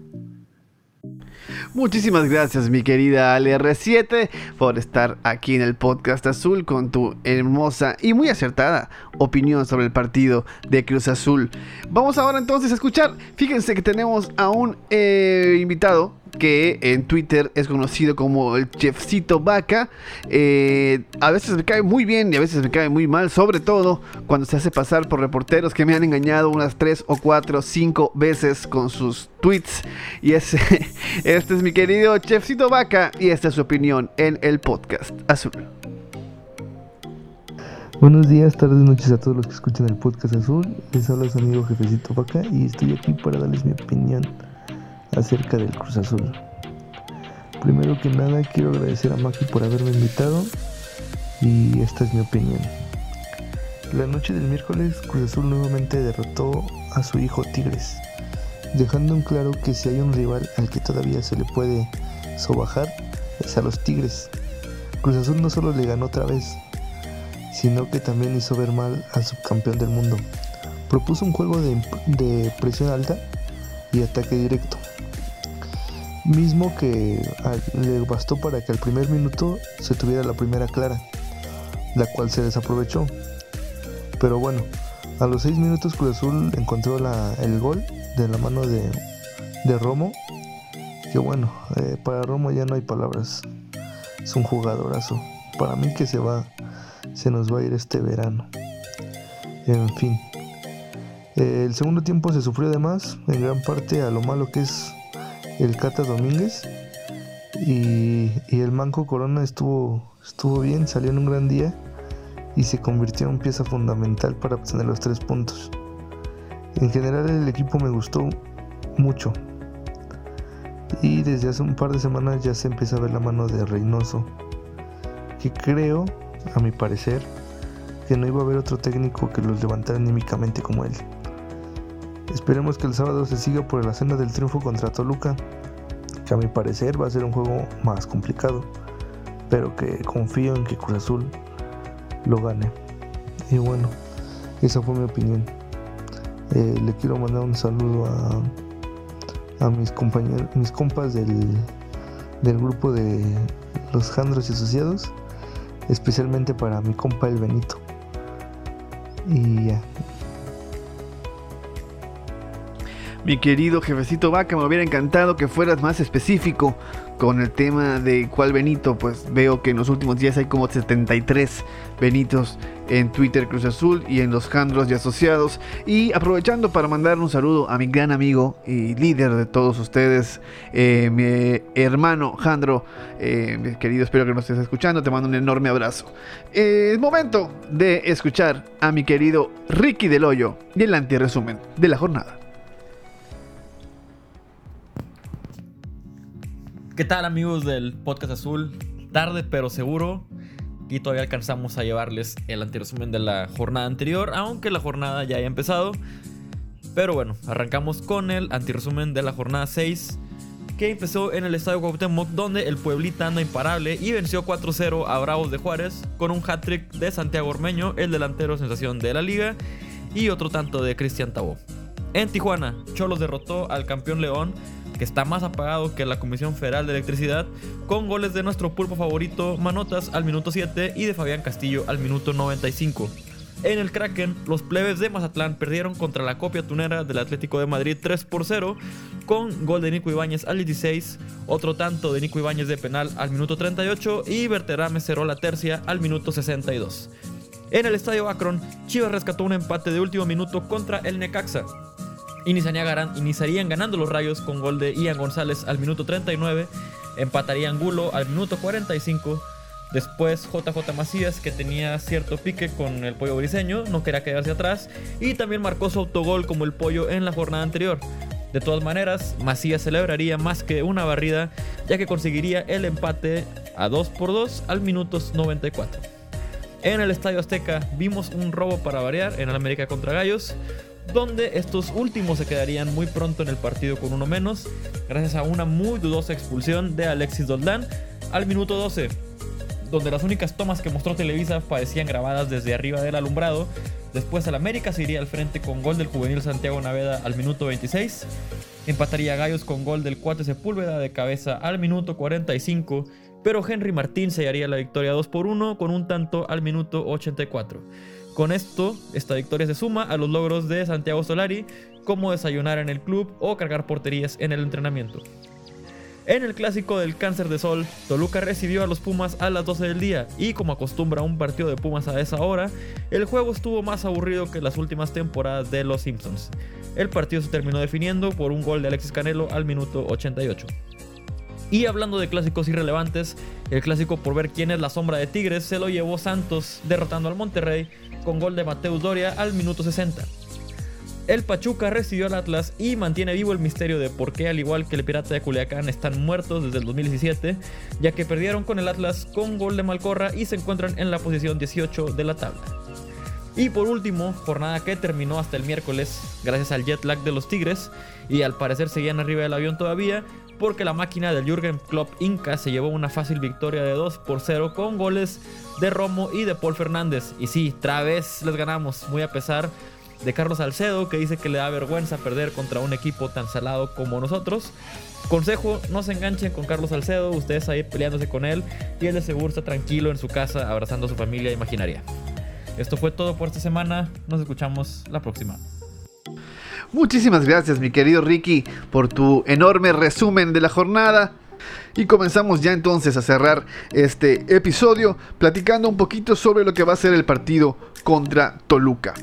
Muchísimas gracias mi querida ALR7 por estar aquí en el podcast azul con tu hermosa y muy acertada opinión sobre el partido de Cruz Azul. Vamos ahora entonces a escuchar, fíjense que tenemos a un eh, invitado que en Twitter es conocido como el chefcito vaca. Eh, a veces me cae muy bien y a veces me cae muy mal, sobre todo cuando se hace pasar por reporteros que me han engañado unas 3 o 4 o 5 veces con sus tweets. Y ese, este es mi querido chefcito vaca y esta es su opinión en el podcast azul. Buenos días, tardes, noches a todos los que escuchan el podcast azul. Les habla su amigo Jefecito Vaca y estoy aquí para darles mi opinión acerca del Cruz Azul. Primero que nada quiero agradecer a Maki por haberme invitado y esta es mi opinión. La noche del miércoles Cruz Azul nuevamente derrotó a su hijo Tigres, dejando en claro que si hay un rival al que todavía se le puede sobajar es a los Tigres. Cruz Azul no solo le ganó otra vez, sino que también hizo ver mal al subcampeón del mundo. Propuso un juego de, de presión alta y ataque directo, mismo que le bastó para que al primer minuto se tuviera la primera clara, la cual se desaprovechó. Pero bueno, a los 6 minutos Cruz Azul encontró el gol de la mano de, Romo. Que bueno, eh, para Romo ya no hay palabras. Es un jugadorazo. Para mí que se va, se nos va a ir este verano. En fin. el segundo tiempo se sufrió de más, en gran parte a lo malo que es el Cata Domínguez. Y, el Manco Corona estuvo, estuvo bien, salió en un gran día y se convirtió en pieza fundamental para obtener los tres puntos. En general el equipo me gustó mucho. Y desde hace un par de semanas ya se empieza a ver la mano de Reynoso. Que creo, a mi parecer, que no iba a haber otro técnico que los levantara anímicamente como él. Esperemos que el sábado se siga por la senda del triunfo contra Toluca, que a mi parecer va a ser un juego más complicado, pero que confío en que Cruz Azul lo gane. Y bueno, esa fue mi opinión. Eh, le quiero mandar un saludo a, a mis compañeros, mis compas del, del grupo de los Jandros y Asociados, especialmente para mi compa el Benito. Y ya. Mi querido jefecito Vaca, me hubiera encantado que fueras más específico con el tema de cuál Benito. Pues veo que en los últimos días hay como 73 Benitos en Twitter Cruz Azul y en los Jandros y asociados. Y aprovechando para mandar un saludo a mi gran amigo y líder de todos ustedes, eh, mi hermano Jandro. Eh, mi querido, espero que nos estés escuchando. Te mando un enorme abrazo. Eh, es momento de escuchar a mi querido Ricky Del Hoyo y el antiresumen de la jornada. ¿Qué tal amigos del Podcast Azul? Tarde pero seguro. Y todavía alcanzamos a llevarles el antiresumen de la jornada anterior, aunque la jornada ya haya empezado. Pero bueno, arrancamos con el antiresumen de la jornada 6, que empezó en el Estadio Cuauhtémoc, donde el Pueblita anda imparable y venció 4-0 a Bravos de Juárez con un hat-trick de Santiago Ormeño, el delantero sensación de la liga, y otro tanto de Cristian Tabó. En Tijuana, Cholos derrotó al campeón León que está más apagado que la Comisión Federal de Electricidad, con goles de nuestro pulpo favorito Manotas al minuto 7 y de Fabián Castillo al minuto 95. En el Kraken, los plebes de Mazatlán perdieron contra la copia tunera del Atlético de Madrid 3 por 0, con gol de Nico Ibáñez al 16, otro tanto de Nico Ibáñez de penal al minuto 38 y Berterame cerró la tercia al minuto 62. En el estadio Akron, Chivas rescató un empate de último minuto contra el Necaxa. Iniciarían ganando los rayos con gol de Ian González al minuto 39, empataría Angulo al minuto 45. Después JJ Macías, que tenía cierto pique con el pollo briseño, no quería quedarse atrás. Y también marcó su autogol como el pollo en la jornada anterior. De todas maneras, Macías celebraría más que una barrida, ya que conseguiría el empate a 2 por 2 al minuto 94. En el Estadio Azteca vimos un robo para variar en el América contra Gallos donde estos últimos se quedarían muy pronto en el partido con uno menos, gracias a una muy dudosa expulsión de Alexis Doldán al minuto 12, donde las únicas tomas que mostró Televisa parecían grabadas desde arriba del alumbrado. Después el América se iría al frente con gol del juvenil Santiago Naveda al minuto 26. Empataría Gallos con gol del Cuate Sepúlveda de cabeza al minuto 45, pero Henry Martín sellaría la victoria 2 por 1 con un tanto al minuto 84. Con esto, esta victoria se suma a los logros de Santiago Solari, como desayunar en el club o cargar porterías en el entrenamiento. En el clásico del cáncer de sol, Toluca recibió a los Pumas a las 12 del día y como acostumbra un partido de Pumas a esa hora, el juego estuvo más aburrido que las últimas temporadas de los Simpsons. El partido se terminó definiendo por un gol de Alexis Canelo al minuto 88. Y hablando de clásicos irrelevantes, el clásico por ver quién es la sombra de Tigres se lo llevó Santos derrotando al Monterrey con gol de Mateus Doria al minuto 60. El Pachuca recibió al Atlas y mantiene vivo el misterio de por qué, al igual que el Pirata de Culiacán, están muertos desde el 2017, ya que perdieron con el Atlas con gol de Malcorra y se encuentran en la posición 18 de la tabla. Y por último, jornada que terminó hasta el miércoles gracias al jet lag de los Tigres y al parecer seguían arriba del avión todavía, porque la máquina del Jürgen Klopp Inca se llevó una fácil victoria de 2 por 0 con goles de Romo y de Paul Fernández. Y sí, otra vez les ganamos, muy a pesar de Carlos Salcedo, que dice que le da vergüenza perder contra un equipo tan salado como nosotros. Consejo, no se enganchen con Carlos Salcedo, ustedes ahí peleándose con él y él de seguro está tranquilo en su casa abrazando a su familia imaginaria. Esto fue todo por esta semana, nos escuchamos la próxima. Muchísimas gracias, mi querido Ricky, por tu enorme resumen de la jornada. Y comenzamos ya entonces a cerrar este episodio platicando un poquito sobre lo que va a ser el partido contra Toluca.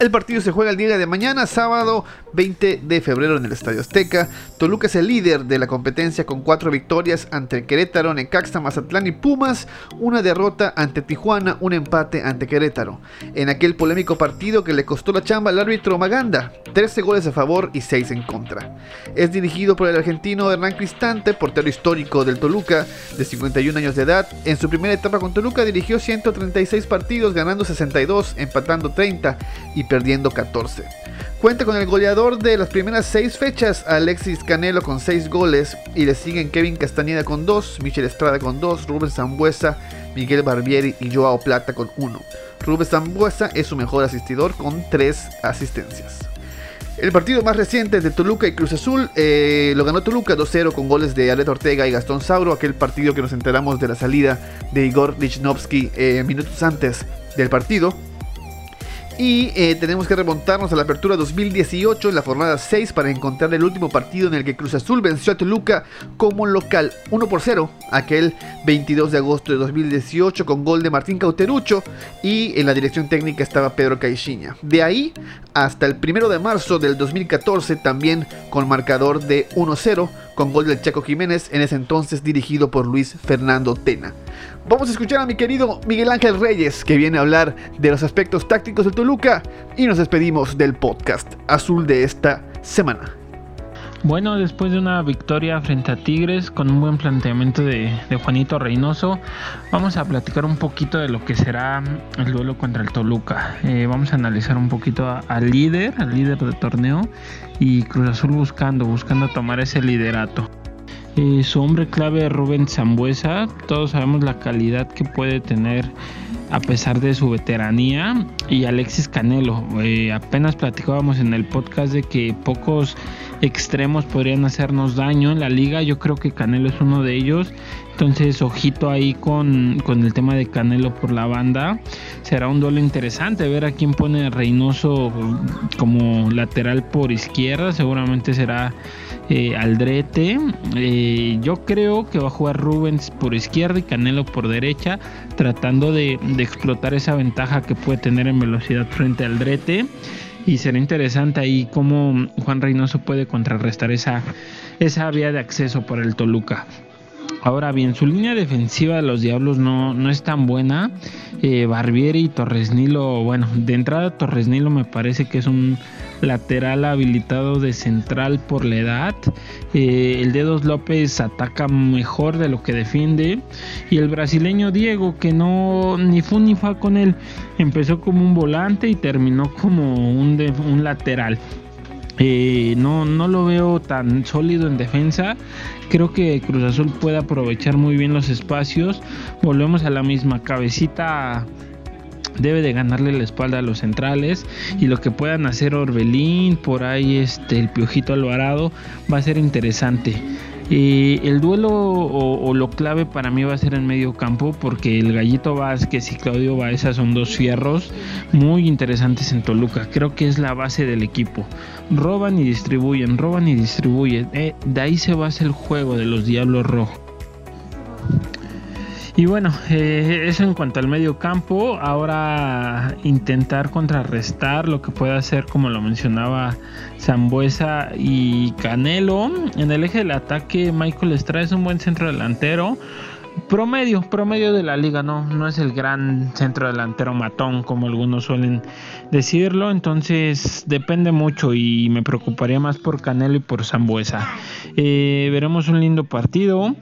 El partido se juega el día de mañana, sábado 20 de febrero en el Estadio Azteca. Toluca es el líder de la competencia con cuatro victorias ante Querétaro, Necaxa, Mazatlán y Pumas, una derrota ante Tijuana, un empate ante Querétaro. En aquel polémico partido que le costó la chamba al árbitro Maganda, 13 goles a favor y 6 en contra. Es dirigido por el argentino Hernán Cristante, portero histórico del Toluca, de 51 años de edad. En su primera etapa con Toluca dirigió 136 partidos, ganando 62, empatando 30 y perdiendo 14. Cuenta con el goleador de las primeras 6 fechas, Alexis Canelo con 6 goles, y le siguen Kevin Castañeda con 2, Michel Estrada con 2, Rubén Zambuesa, Miguel Barbieri y Joao Plata con 1. Rubén Zambuesa es su mejor asistidor con 3 asistencias. El partido más reciente de Toluca y Cruz Azul eh, lo ganó Toluca 2-0 con goles de Alet Ortega y Gastón Sauro, aquel partido que nos enteramos de la salida de Igor Lichnowsky eh, minutos antes del partido. Y eh, tenemos que remontarnos a la apertura 2018 en la jornada 6 para encontrar el último partido en el que Cruz Azul venció a Toluca como local 1 por 0, aquel 22 de agosto de 2018 con gol de Martín Cauterucho y en la dirección técnica estaba Pedro Caixinha. De ahí hasta el 1 de marzo del 2014 también con marcador de 1-0 con gol del Chaco Jiménez, en ese entonces dirigido por Luis Fernando Tena. Vamos a escuchar a mi querido Miguel Ángel Reyes, que viene a hablar de los aspectos tácticos de Toluca, y nos despedimos del podcast azul de esta semana. Bueno, después de una victoria frente a Tigres con un buen planteamiento de, Juanito Reynoso, vamos a platicar un poquito de lo que será el duelo contra el Toluca. Eh, vamos a analizar un poquito al líder, al líder del torneo y Cruz Azul buscando, buscando tomar ese liderato. Eh, su hombre clave Rubén Zambuesa, todos sabemos la calidad que puede tener a pesar de su veteranía y Alexis Canelo. Eh, apenas platicábamos en el podcast de que pocos extremos podrían hacernos daño en la liga. Yo creo que Canelo es uno de ellos. Entonces, ojito ahí con, el tema de Canelo por la banda. Será un duelo interesante ver a quién pone Reynoso como lateral por izquierda. Seguramente será eh, Aldrete. Eh, yo creo que va a jugar Rubens por izquierda y Canelo por derecha, tratando de, de explotar esa ventaja que puede tener en velocidad frente a Aldrete y será interesante ahí cómo Juan Reynoso puede contrarrestar esa, esa vía de acceso por el Toluca. Ahora bien, su línea defensiva de los Diablos no, no es tan buena. Eh, Barbieri y Torres Nilo, bueno, de entrada Torres Nilo me parece que es un lateral habilitado de central por la edad. Eh, el Dedos López ataca mejor de lo que defiende. Y el brasileño Diego, que no ni fu ni fa con él, empezó como un volante y terminó como un, un lateral. Eh, no, no lo veo tan sólido en defensa. Creo que Cruz Azul puede aprovechar muy bien los espacios. Volvemos a la misma cabecita. Debe de ganarle la espalda a los centrales y lo que puedan hacer Orbelín, por ahí este el Piojito Alvarado va a ser interesante. El duelo o, lo clave para mí va a ser en medio campo porque el Gallito Vázquez y Claudio Baeza son dos fierros muy interesantes en Toluca. Creo que es la base del equipo. Roban y distribuyen, roban y distribuyen. Eh, de ahí se basa el juego de los Diablos Rojos. Y bueno, eh, eso en cuanto al medio campo. Ahora intentar contrarrestar lo que pueda hacer, como lo mencionaba Zambuesa y Canelo. En el eje del ataque, Michael Estrada es un buen centro delantero. Promedio, promedio de la liga, no, no es el gran centro delantero matón como algunos suelen decirlo, entonces depende mucho y me preocuparía más por Canelo y por Zambuesa. Eh, veremos un lindo partido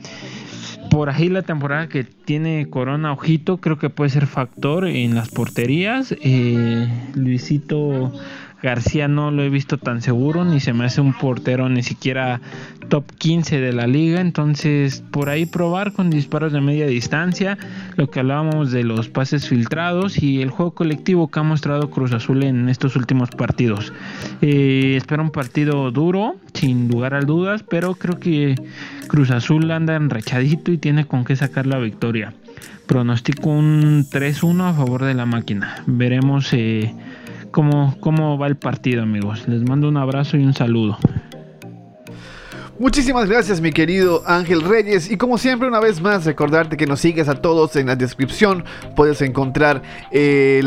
por ahí la temporada que tiene Corona Ojito creo que puede ser factor en las porterías. Eh, Luisito García no lo he visto tan seguro, ni se me hace un portero ni siquiera top 15 de la liga. Entonces, por ahí probar con disparos de media distancia, lo que hablábamos de los pases filtrados y el juego colectivo que ha mostrado Cruz Azul en estos últimos partidos. Eh, espero un partido duro, sin lugar a dudas, pero creo que Cruz Azul anda enrachadito y tiene con qué sacar la victoria. Pronostico un 3-1 a favor de la máquina. Veremos. Eh, cómo, cómo va el partido, amigos. Les mando un abrazo y un saludo. Muchísimas gracias mi querido Ángel Reyes y como siempre una vez más recordarte que nos sigues a todos en la descripción puedes encontrar eh,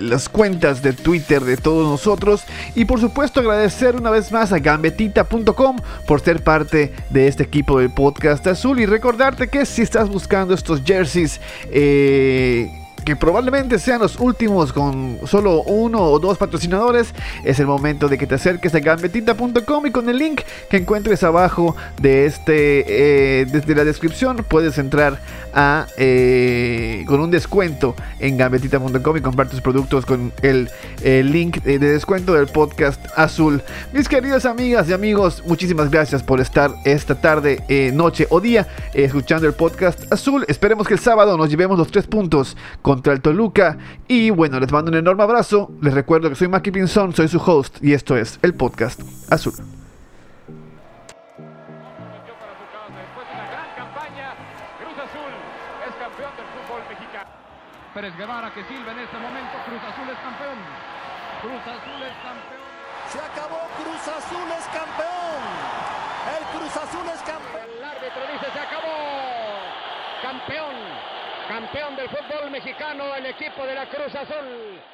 las cuentas de Twitter de todos nosotros y por supuesto agradecer una vez más a gambetita.com por ser parte de este equipo del podcast azul y recordarte que si estás buscando estos jerseys eh, que probablemente sean los últimos con solo uno o dos patrocinadores, es el momento de que te acerques a gambetita.com y con el link que encuentres abajo de este, eh, desde la descripción, puedes entrar a eh, con un descuento en gambetita.com y comprar tus productos con el, el link de descuento del podcast azul. Mis queridas amigas y amigos, muchísimas gracias por estar esta tarde, eh, noche o día escuchando el podcast azul. Esperemos que el sábado nos llevemos los tres puntos contra el Toluca. Y bueno, les mando un enorme abrazo. Les recuerdo que soy Maki Pinzón, soy su host y esto es el podcast azul en este momento. Cruz Azul es campeón. Cruz Azul es campeón. Se acabó. Cruz Azul es campeón. El Cruz Azul es campeón. El árbitro dice se acabó. Campeón. Campeón del fútbol mexicano el equipo de la Cruz Azul.